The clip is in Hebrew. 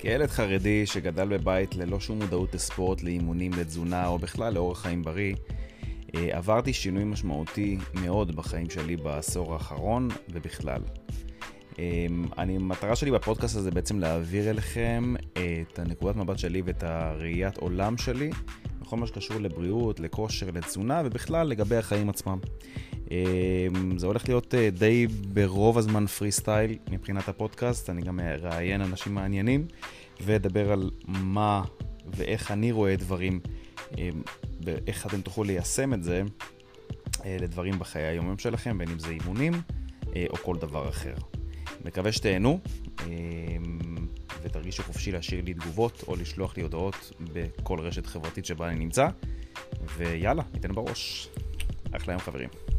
כילד חרדי שגדל בבית ללא שום מודעות לספורט, לאימונים, לתזונה או בכלל לאורח חיים בריא, אה, עברתי שינוי משמעותי מאוד בחיים שלי בעשור האחרון ובכלל. אני, המטרה שלי בפודקאסט הזה בעצם להעביר אליכם את הנקודת מבט שלי ואת הראיית עולם שלי בכל מה שקשור לבריאות, לכושר, לתזונה ובכלל לגבי החיים עצמם. אמ, זה הולך להיות אה, די ברוב הזמן פרי סטייל מבחינת הפודקאסט, אני גם אראיין אנשים מעניינים ואדבר על מה ואיך אני רואה דברים אמ, ואיך אתם תוכלו ליישם את זה אה, לדברים בחיי היום שלכם, בין אם זה אימונים אה, או כל דבר אחר. מקווה שתהנו אמ, ותרגישו חופשי להשאיר לי תגובות או לשלוח לי הודעות בכל רשת חברתית שבה אני נמצא ויאללה, ניתן בראש. אחלה יום חברים.